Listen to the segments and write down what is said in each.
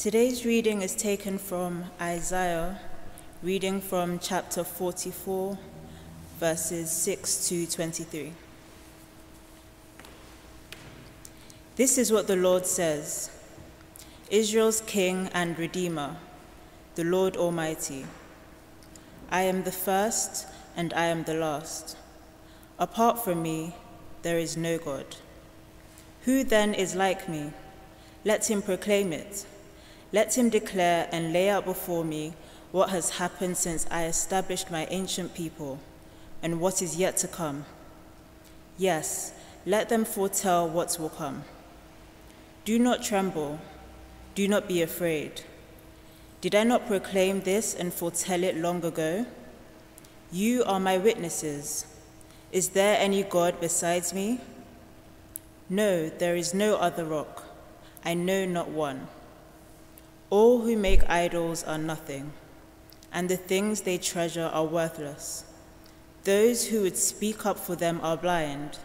Today's reading is taken from Isaiah, reading from chapter 44, verses 6 to 23. This is what the Lord says Israel's King and Redeemer, the Lord Almighty. I am the first and I am the last. Apart from me, there is no God. Who then is like me? Let him proclaim it. Let him declare and lay out before me what has happened since I established my ancient people and what is yet to come. Yes, let them foretell what will come. Do not tremble, do not be afraid. Did I not proclaim this and foretell it long ago? You are my witnesses. Is there any God besides me? No, there is no other rock. I know not one. All who make idols are nothing, and the things they treasure are worthless. Those who would speak up for them are blind.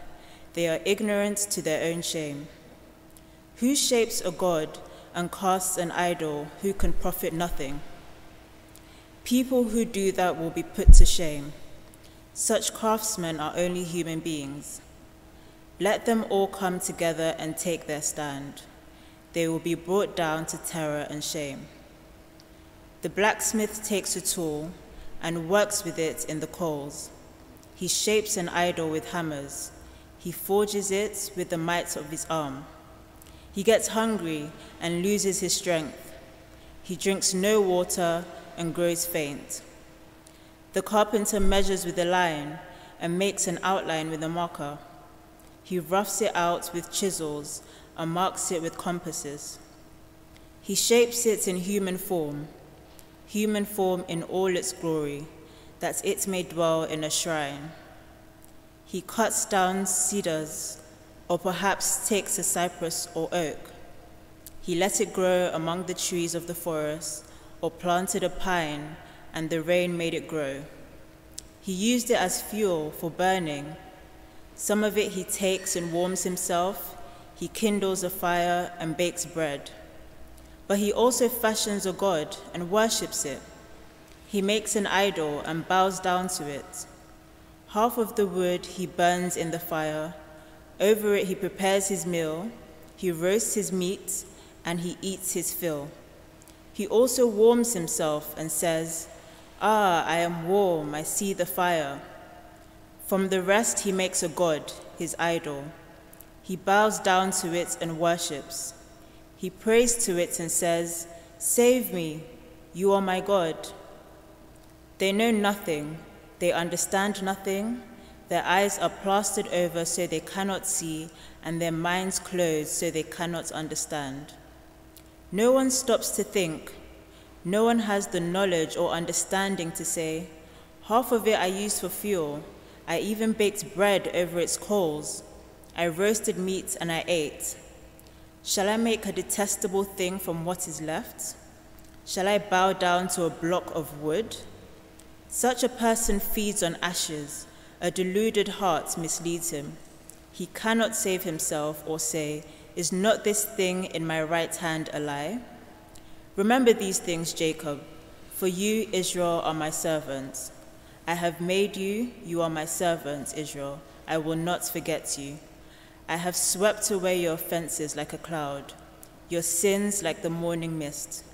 They are ignorant to their own shame. Who shapes a god and casts an idol who can profit nothing? People who do that will be put to shame. Such craftsmen are only human beings. Let them all come together and take their stand. They will be brought down to terror and shame. The blacksmith takes a tool and works with it in the coals. He shapes an idol with hammers. He forges it with the might of his arm. He gets hungry and loses his strength. He drinks no water and grows faint. The carpenter measures with a line and makes an outline with a marker. He roughs it out with chisels and marks it with compasses. He shapes it in human form, human form in all its glory, that it may dwell in a shrine. He cuts down cedars, or perhaps takes a cypress or oak. He let it grow among the trees of the forest, or planted a pine and the rain made it grow. He used it as fuel for burning. Some of it he takes and warms himself. He kindles a fire and bakes bread. But he also fashions a god and worships it. He makes an idol and bows down to it. Half of the wood he burns in the fire. Over it he prepares his meal. He roasts his meat and he eats his fill. He also warms himself and says, Ah, I am warm, I see the fire. From the rest he makes a god, his idol. He bows down to it and worships. He prays to it and says, Save me, you are my God. They know nothing, they understand nothing. Their eyes are plastered over so they cannot see, and their minds closed so they cannot understand. No one stops to think no one has the knowledge or understanding to say, Half of it I used for fuel. I even baked bread over its coals. I roasted meat and I ate. Shall I make a detestable thing from what is left? Shall I bow down to a block of wood? Such a person feeds on ashes. A deluded heart misleads him. He cannot save himself or say, Is not this thing in my right hand a lie? Remember these things, Jacob, for you, Israel, are my servants. I have made you, you are my servants, Israel. I will not forget you. I have swept away your offenses like a cloud, your sins like the morning mist.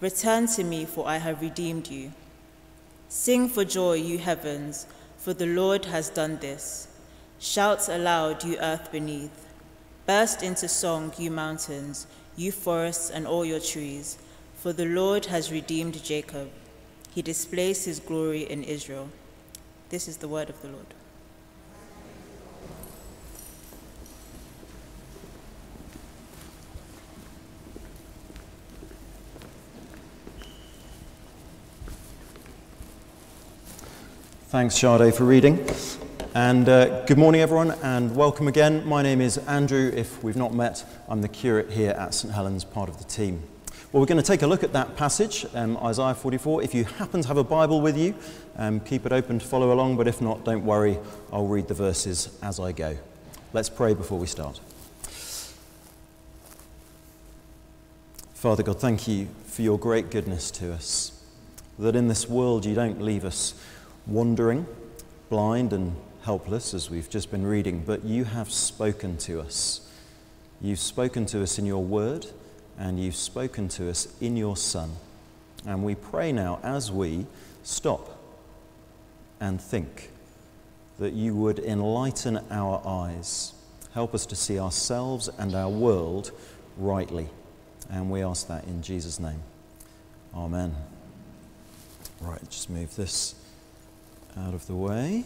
Return to me, for I have redeemed you. Sing for joy, you heavens, for the Lord has done this. Shout aloud, you earth beneath. Burst into song, you mountains, you forests and all your trees. For the Lord has redeemed Jacob. He displays his glory in Israel. This is the word of the Lord. Thanks, Sade, for reading. And uh, good morning, everyone, and welcome again. My name is Andrew. If we've not met, I'm the curate here at St Helens, part of the team. Well, we're going to take a look at that passage, um, Isaiah 44. If you happen to have a Bible with you, um, keep it open to follow along, but if not, don't worry, I'll read the verses as I go. Let's pray before we start. Father God, thank you for your great goodness to us. That in this world you don't leave us wandering, blind, and helpless, as we've just been reading, but you have spoken to us. You've spoken to us in your word, and you've spoken to us in your Son. And we pray now as we stop and think that you would enlighten our eyes, help us to see ourselves and our world rightly. And we ask that in Jesus' name. Amen. Right, just move this out of the way.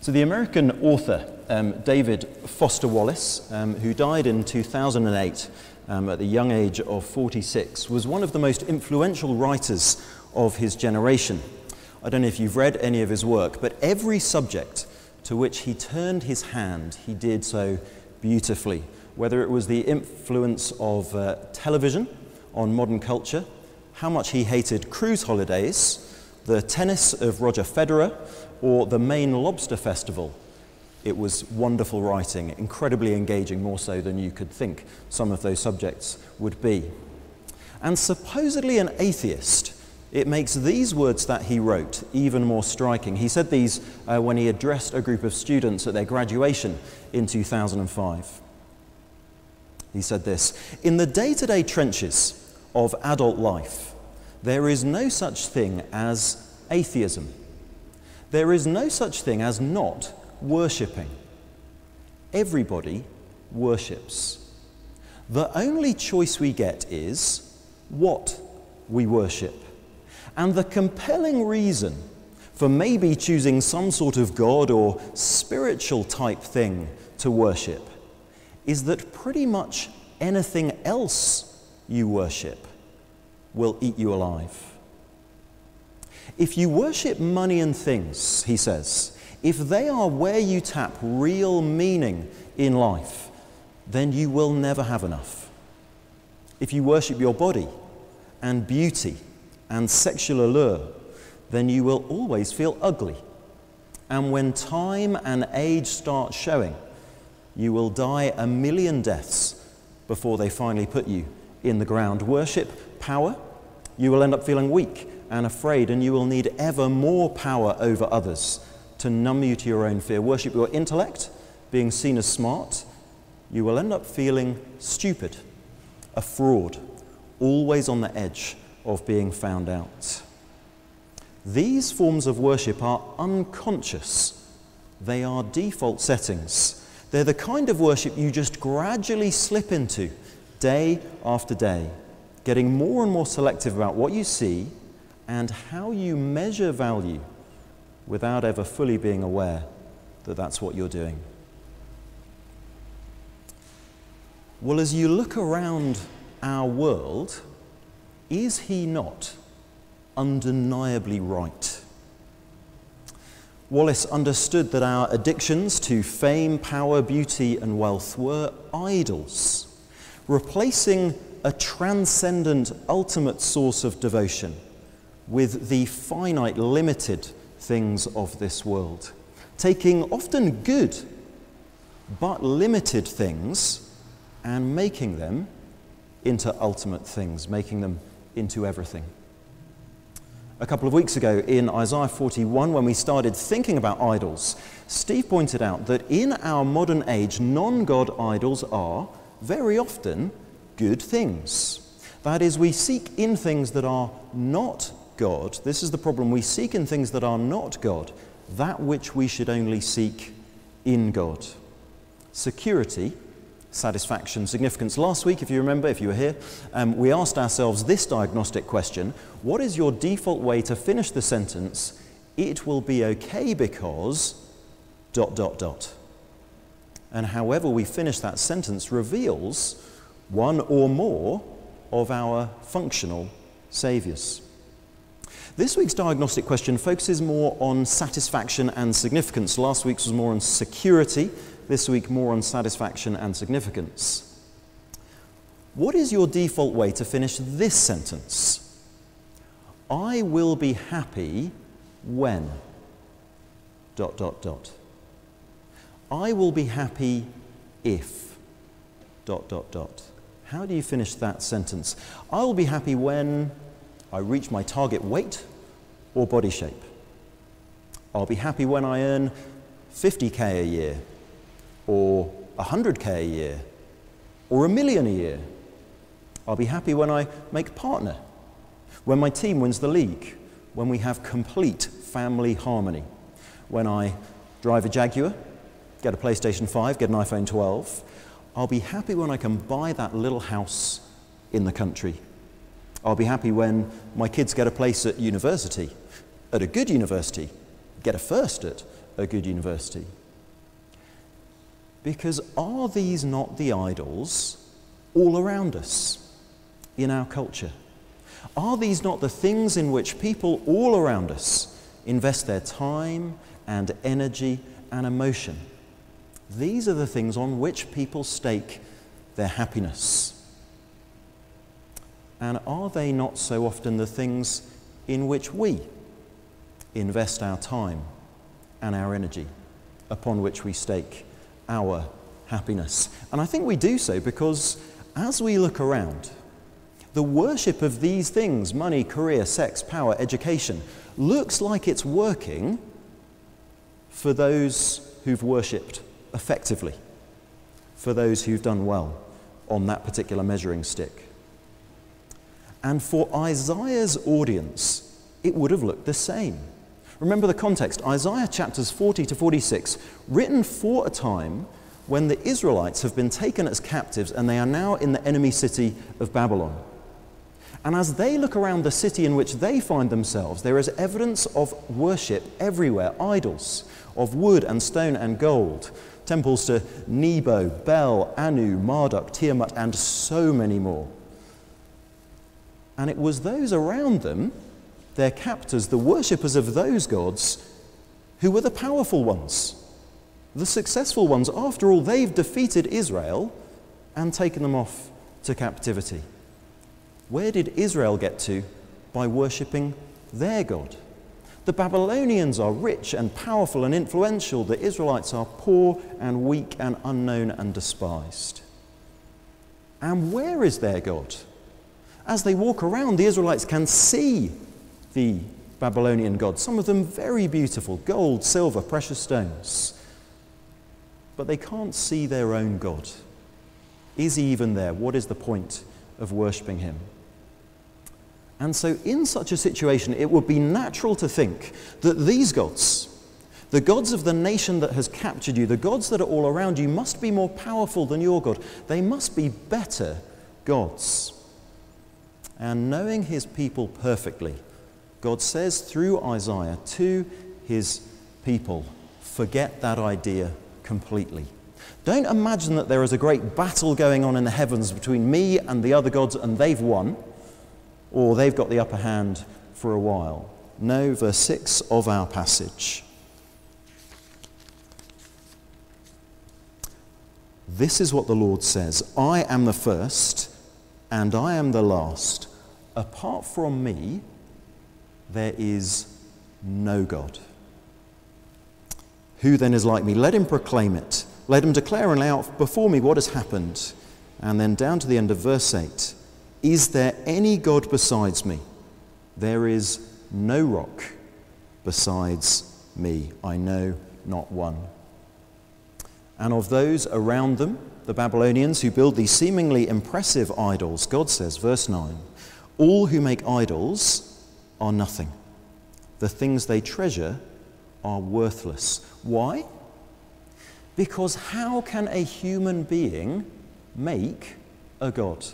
So, the American author um, David Foster Wallace, um, who died in 2008 um, at the young age of 46, was one of the most influential writers of his generation. I don't know if you've read any of his work, but every subject to which he turned his hand, he did so beautifully. Whether it was the influence of uh, television on modern culture, how much he hated cruise holidays, the tennis of Roger Federer, or the Maine Lobster Festival. It was wonderful writing, incredibly engaging, more so than you could think some of those subjects would be. And supposedly an atheist, it makes these words that he wrote even more striking. He said these uh, when he addressed a group of students at their graduation in 2005. He said this In the day to day trenches of adult life, there is no such thing as atheism. There is no such thing as not worshipping. Everybody worships. The only choice we get is what we worship. And the compelling reason for maybe choosing some sort of God or spiritual type thing to worship is that pretty much anything else you worship will eat you alive. If you worship money and things, he says, if they are where you tap real meaning in life, then you will never have enough. If you worship your body and beauty and sexual allure, then you will always feel ugly. And when time and age start showing, you will die a million deaths before they finally put you in the ground. Worship power, you will end up feeling weak and afraid, and you will need ever more power over others to numb you to your own fear. Worship your intellect, being seen as smart, you will end up feeling stupid, a fraud, always on the edge of being found out. These forms of worship are unconscious, they are default settings. They're the kind of worship you just gradually slip into day after day, getting more and more selective about what you see and how you measure value without ever fully being aware that that's what you're doing. Well, as you look around our world, is he not undeniably right? Wallace understood that our addictions to fame, power, beauty, and wealth were idols, replacing a transcendent, ultimate source of devotion with the finite, limited things of this world, taking often good but limited things and making them into ultimate things, making them into everything. A couple of weeks ago in Isaiah 41, when we started thinking about idols, Steve pointed out that in our modern age, non God idols are very often good things. That is, we seek in things that are not God, this is the problem. We seek in things that are not God that which we should only seek in God. Security, satisfaction, significance. Last week, if you remember, if you were here, um, we asked ourselves this diagnostic question What is your default way to finish the sentence? It will be okay because dot, dot, dot. And however we finish that sentence reveals one or more of our functional saviours. This week's diagnostic question focuses more on satisfaction and significance. Last week's was more on security, this week, more on satisfaction and significance. What is your default way to finish this sentence? I will be happy when. Dot, dot, dot. I will be happy if, dot, dot, dot. How do you finish that sentence? I will be happy when I reach my target weight or body shape. I'll be happy when I earn 50k a year or 100k a year or a million a year. I'll be happy when I make partner, when my team wins the league, when we have complete family harmony, when I drive a Jaguar, get a PlayStation 5, get an iPhone 12. I'll be happy when I can buy that little house in the country. I'll be happy when my kids get a place at university, at a good university, get a first at a good university. Because are these not the idols all around us in our culture? Are these not the things in which people all around us invest their time and energy and emotion? These are the things on which people stake their happiness. And are they not so often the things in which we invest our time and our energy, upon which we stake our happiness? And I think we do so because as we look around, the worship of these things money, career, sex, power, education looks like it's working for those who've worshipped effectively, for those who've done well on that particular measuring stick. And for Isaiah's audience, it would have looked the same. Remember the context Isaiah chapters 40 to 46, written for a time when the Israelites have been taken as captives and they are now in the enemy city of Babylon. And as they look around the city in which they find themselves, there is evidence of worship everywhere idols of wood and stone and gold, temples to Nebo, Bel, Anu, Marduk, Tiamat, and so many more. And it was those around them, their captors, the worshippers of those gods, who were the powerful ones, the successful ones. After all, they've defeated Israel and taken them off to captivity. Where did Israel get to by worshipping their God? The Babylonians are rich and powerful and influential. The Israelites are poor and weak and unknown and despised. And where is their God? As they walk around, the Israelites can see the Babylonian gods, some of them very beautiful gold, silver, precious stones. But they can't see their own God. Is he even there? What is the point of worshipping him? And so, in such a situation, it would be natural to think that these gods, the gods of the nation that has captured you, the gods that are all around you, must be more powerful than your God. They must be better gods. And knowing his people perfectly, God says through Isaiah to his people, forget that idea completely. Don't imagine that there is a great battle going on in the heavens between me and the other gods and they've won or they've got the upper hand for a while. No, verse 6 of our passage. This is what the Lord says I am the first and I am the last. Apart from me, there is no God. Who then is like me? Let him proclaim it. Let him declare and lay out before me what has happened. And then down to the end of verse 8 is there any God besides me? There is no rock besides me. I know not one. And of those around them, the Babylonians who build these seemingly impressive idols, God says, verse 9, all who make idols are nothing. The things they treasure are worthless. Why? Because how can a human being make a God?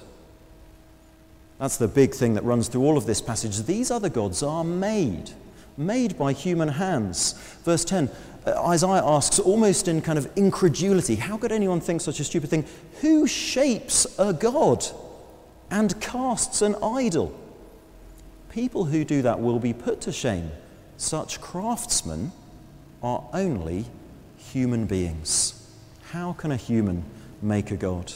That's the big thing that runs through all of this passage. These other gods are made, made by human hands. Verse 10, uh, Isaiah asks, almost in kind of incredulity, how could anyone think such a stupid thing? Who shapes a god and casts an idol? People who do that will be put to shame. Such craftsmen are only human beings. How can a human make a god?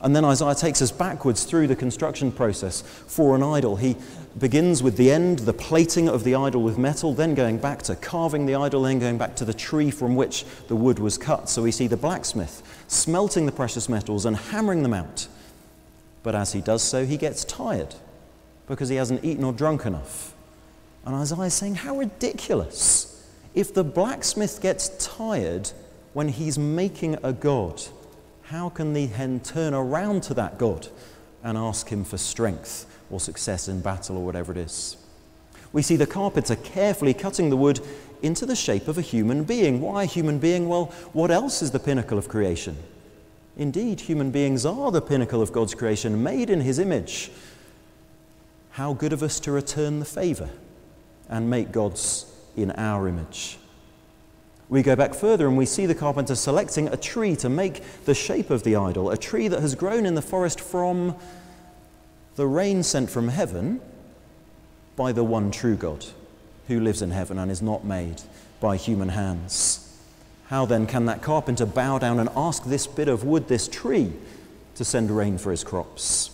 And then Isaiah takes us backwards through the construction process for an idol. He begins with the end, the plating of the idol with metal, then going back to carving the idol, then going back to the tree from which the wood was cut. So we see the blacksmith smelting the precious metals and hammering them out. But as he does so, he gets tired because he hasn't eaten or drunk enough. And Isaiah is saying, How ridiculous! If the blacksmith gets tired when he's making a god, how can the hen turn around to that God and ask him for strength or success in battle or whatever it is? We see the carpenter carefully cutting the wood into the shape of a human being. Why a human being? Well, what else is the pinnacle of creation? Indeed, human beings are the pinnacle of God's creation, made in his image. How good of us to return the favor and make gods in our image. We go back further and we see the carpenter selecting a tree to make the shape of the idol, a tree that has grown in the forest from the rain sent from heaven by the one true God who lives in heaven and is not made by human hands. How then can that carpenter bow down and ask this bit of wood, this tree, to send rain for his crops?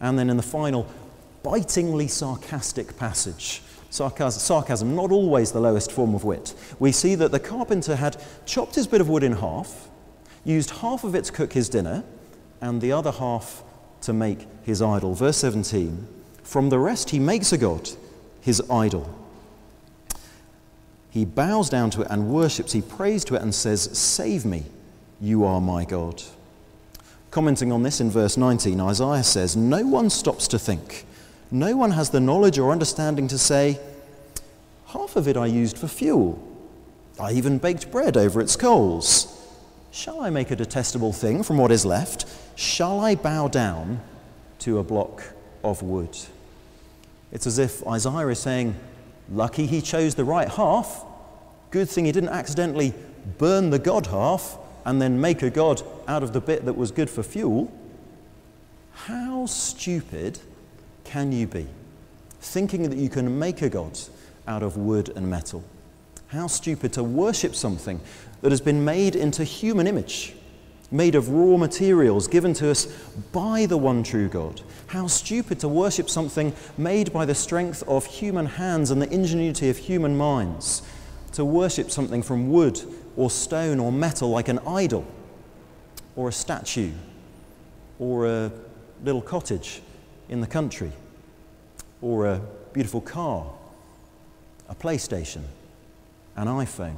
And then in the final, bitingly sarcastic passage, Sarcasm, sarcasm, not always the lowest form of wit. We see that the carpenter had chopped his bit of wood in half, used half of it to cook his dinner, and the other half to make his idol. Verse 17 From the rest he makes a god, his idol. He bows down to it and worships, he prays to it and says, Save me, you are my God. Commenting on this in verse 19, Isaiah says, No one stops to think no one has the knowledge or understanding to say, Half of it I used for fuel. I even baked bread over its coals. Shall I make a detestable thing from what is left? Shall I bow down to a block of wood? It's as if Isaiah is saying, Lucky he chose the right half. Good thing he didn't accidentally burn the God half and then make a God out of the bit that was good for fuel. How stupid can you be? Thinking that you can make a God out of wood and metal. How stupid to worship something that has been made into human image, made of raw materials given to us by the one true God. How stupid to worship something made by the strength of human hands and the ingenuity of human minds. To worship something from wood or stone or metal like an idol or a statue or a little cottage in the country, or a beautiful car, a PlayStation, an iPhone.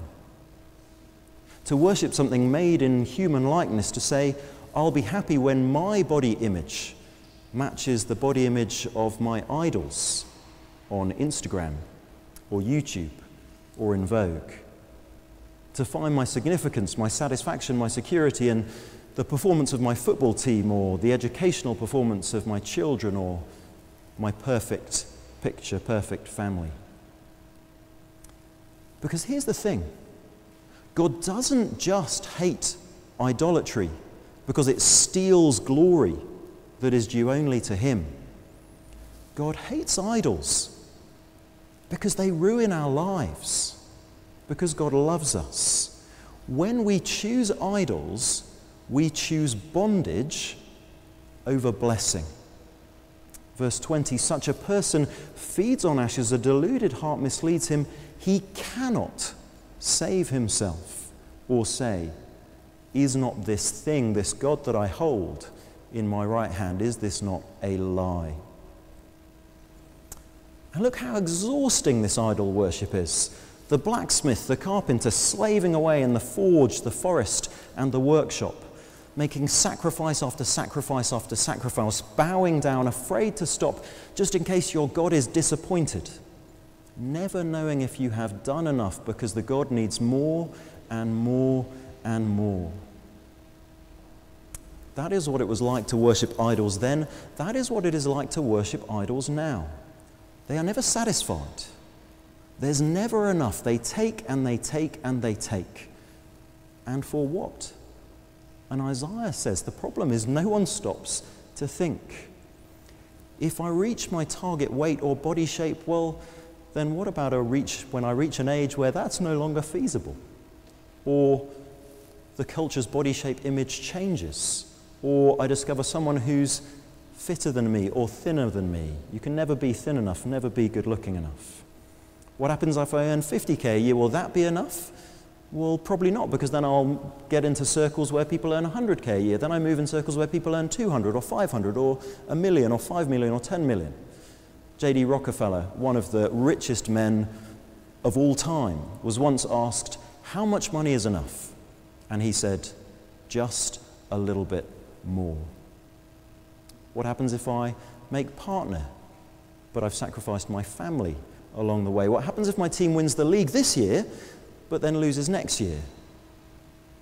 To worship something made in human likeness, to say, I'll be happy when my body image matches the body image of my idols on Instagram or YouTube or in Vogue. To find my significance, my satisfaction, my security in the performance of my football team or the educational performance of my children or my perfect picture, perfect family. Because here's the thing God doesn't just hate idolatry because it steals glory that is due only to Him. God hates idols because they ruin our lives, because God loves us. When we choose idols, we choose bondage over blessing. Verse 20 Such a person feeds on ashes, a deluded heart misleads him. He cannot save himself or say, Is not this thing, this God that I hold in my right hand, is this not a lie? And look how exhausting this idol worship is. The blacksmith, the carpenter, slaving away in the forge, the forest, and the workshop making sacrifice after sacrifice after sacrifice, bowing down, afraid to stop, just in case your God is disappointed, never knowing if you have done enough because the God needs more and more and more. That is what it was like to worship idols then. That is what it is like to worship idols now. They are never satisfied. There's never enough. They take and they take and they take. And for what? And Isaiah says the problem is no one stops to think. If I reach my target weight or body shape, well, then what about a reach when I reach an age where that's no longer feasible? Or the culture's body shape image changes, or I discover someone who's fitter than me or thinner than me. You can never be thin enough, never be good looking enough. What happens if I earn 50k a year? Will that be enough? Well, probably not, because then I'll get into circles where people earn 100k a year. Then I move in circles where people earn 200 or 500 or a million or 5 million or 10 million. J.D. Rockefeller, one of the richest men of all time, was once asked, How much money is enough? And he said, Just a little bit more. What happens if I make partner, but I've sacrificed my family along the way? What happens if my team wins the league this year, but then loses next year?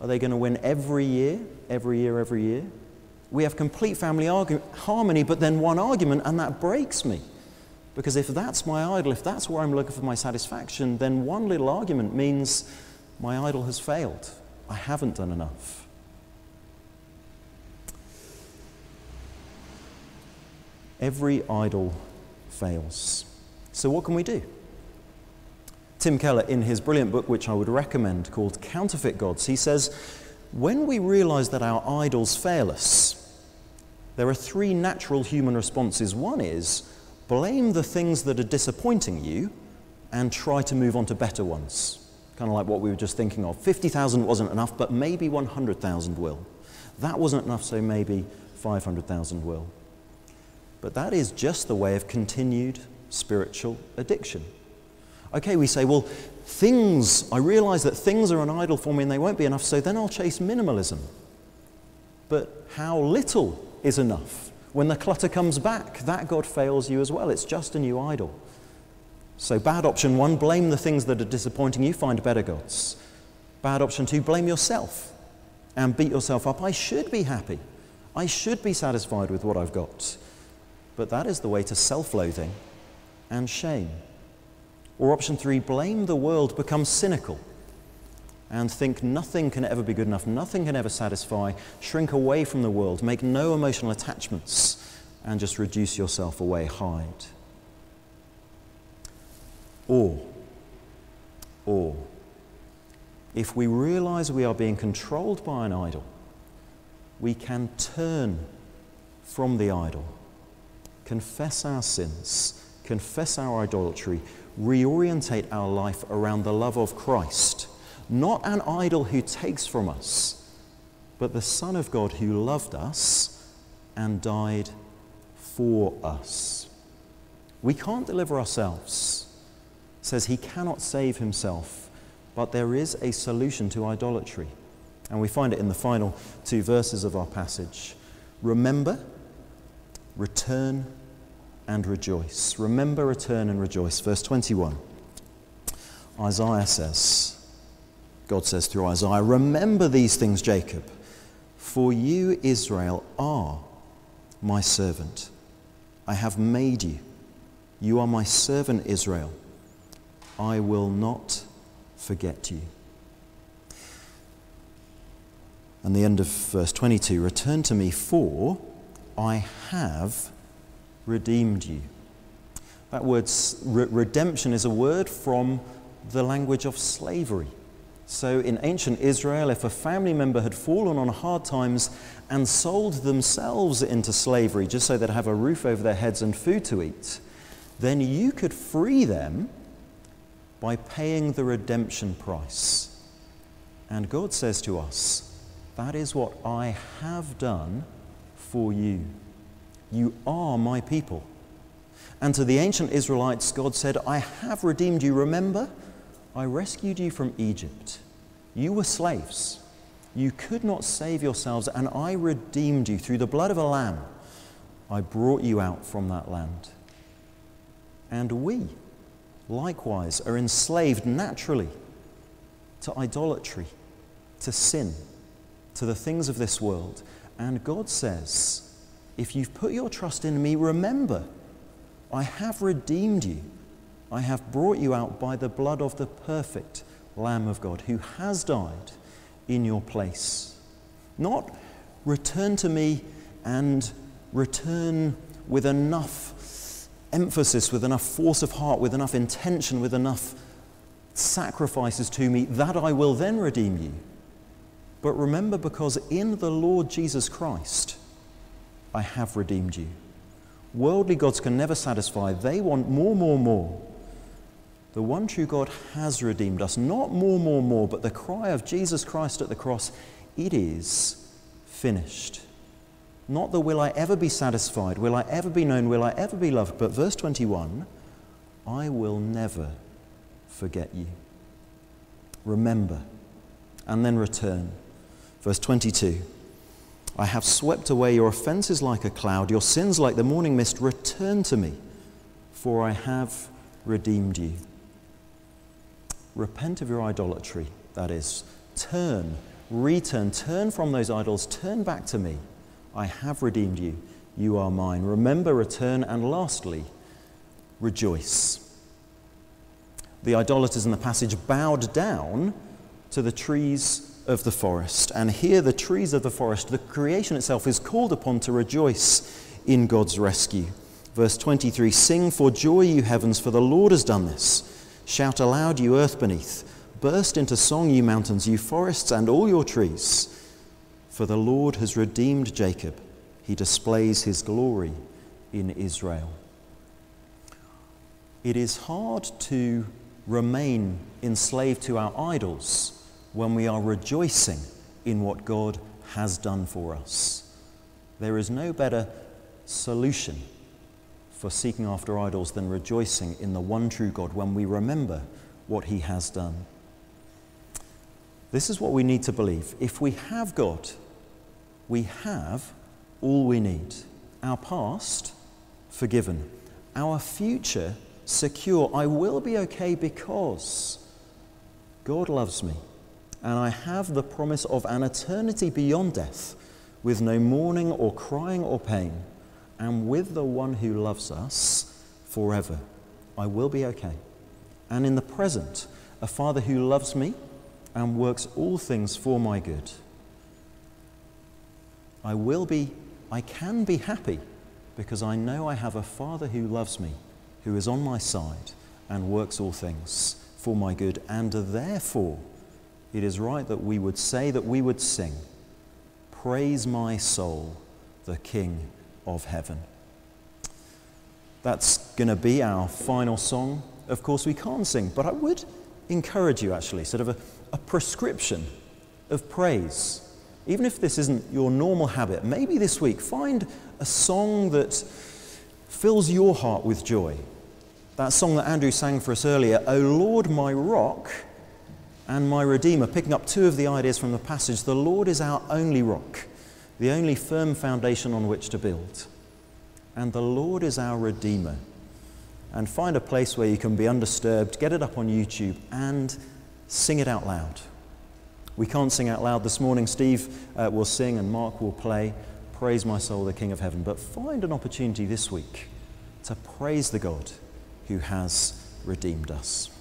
Are they going to win every year, every year, every year? We have complete family argu- harmony, but then one argument, and that breaks me. Because if that's my idol, if that's where I'm looking for my satisfaction, then one little argument means my idol has failed. I haven't done enough. Every idol fails. So, what can we do? Tim Keller, in his brilliant book, which I would recommend, called Counterfeit Gods, he says, When we realize that our idols fail us, there are three natural human responses. One is, blame the things that are disappointing you and try to move on to better ones. Kind of like what we were just thinking of. 50,000 wasn't enough, but maybe 100,000 will. That wasn't enough, so maybe 500,000 will. But that is just the way of continued spiritual addiction. Okay, we say, well, things, I realize that things are an idol for me and they won't be enough, so then I'll chase minimalism. But how little is enough? When the clutter comes back, that God fails you as well. It's just a new idol. So, bad option one, blame the things that are disappointing you, find better gods. Bad option two, blame yourself and beat yourself up. I should be happy. I should be satisfied with what I've got. But that is the way to self loathing and shame. Or option three, blame the world, become cynical and think nothing can ever be good enough, nothing can ever satisfy, shrink away from the world, make no emotional attachments, and just reduce yourself away, hide. Or, or, if we realize we are being controlled by an idol, we can turn from the idol, confess our sins, confess our idolatry, reorientate our life around the love of Christ not an idol who takes from us, but the Son of God who loved us and died for us. We can't deliver ourselves. Says he cannot save himself, but there is a solution to idolatry. And we find it in the final two verses of our passage. Remember, return, and rejoice. Remember, return, and rejoice. Verse 21. Isaiah says, God says through Isaiah, Remember these things, Jacob, for you, Israel, are my servant. I have made you. You are my servant, Israel. I will not forget you. And the end of verse 22 Return to me, for I have redeemed you. That word re- redemption is a word from the language of slavery. So, in ancient Israel, if a family member had fallen on hard times and sold themselves into slavery just so they'd have a roof over their heads and food to eat, then you could free them by paying the redemption price. And God says to us, That is what I have done for you. You are my people. And to the ancient Israelites, God said, I have redeemed you. Remember? I rescued you from Egypt. You were slaves. You could not save yourselves, and I redeemed you through the blood of a lamb. I brought you out from that land. And we, likewise, are enslaved naturally to idolatry, to sin, to the things of this world. And God says, if you've put your trust in me, remember, I have redeemed you. I have brought you out by the blood of the perfect Lamb of God who has died in your place. Not return to me and return with enough emphasis, with enough force of heart, with enough intention, with enough sacrifices to me that I will then redeem you. but remember because in the Lord Jesus Christ, I have redeemed you. Worldly gods can never satisfy, they want more, more, more. The one true God has redeemed us, not more, more, more, but the cry of Jesus Christ at the cross, it is finished. Not the will I ever be satisfied, will I ever be known, will I ever be loved, but verse 21 I will never forget you. Remember, and then return. Verse 22 I have swept away your offenses like a cloud, your sins like the morning mist. Return to me, for I have redeemed you. Repent of your idolatry, that is. Turn, return, turn from those idols, turn back to me. I have redeemed you. You are mine. Remember, return, and lastly, rejoice. The idolaters in the passage bowed down to the trees of the forest. And here, the trees of the forest, the creation itself, is called upon to rejoice in God's rescue. Verse 23 Sing for joy, you heavens, for the Lord has done this. Shout aloud, you earth beneath. Burst into song, you mountains, you forests, and all your trees. For the Lord has redeemed Jacob. He displays his glory in Israel. It is hard to remain enslaved to our idols when we are rejoicing in what God has done for us. There is no better solution for seeking after idols than rejoicing in the one true God when we remember what he has done. This is what we need to believe. If we have God, we have all we need. Our past, forgiven. Our future, secure. I will be okay because God loves me and I have the promise of an eternity beyond death, with no mourning or crying or pain, and with the one who loves us forever. I will be okay. And in the present, a Father who loves me and works all things for my good. I will be, I can be happy because I know I have a Father who loves me, who is on my side and works all things for my good, and therefore it is right that we would say, that we would sing, Praise my soul, the King of heaven. That's going to be our final song. Of course, we can't sing, but I would encourage you actually, sort of a, a prescription of praise. Even if this isn't your normal habit, maybe this week find a song that fills your heart with joy. That song that Andrew sang for us earlier, O Lord, my rock and my Redeemer, picking up two of the ideas from the passage. The Lord is our only rock, the only firm foundation on which to build. And the Lord is our Redeemer. And find a place where you can be undisturbed, get it up on YouTube, and sing it out loud. We can't sing out loud this morning. Steve uh, will sing and Mark will play. Praise my soul, the King of heaven. But find an opportunity this week to praise the God who has redeemed us.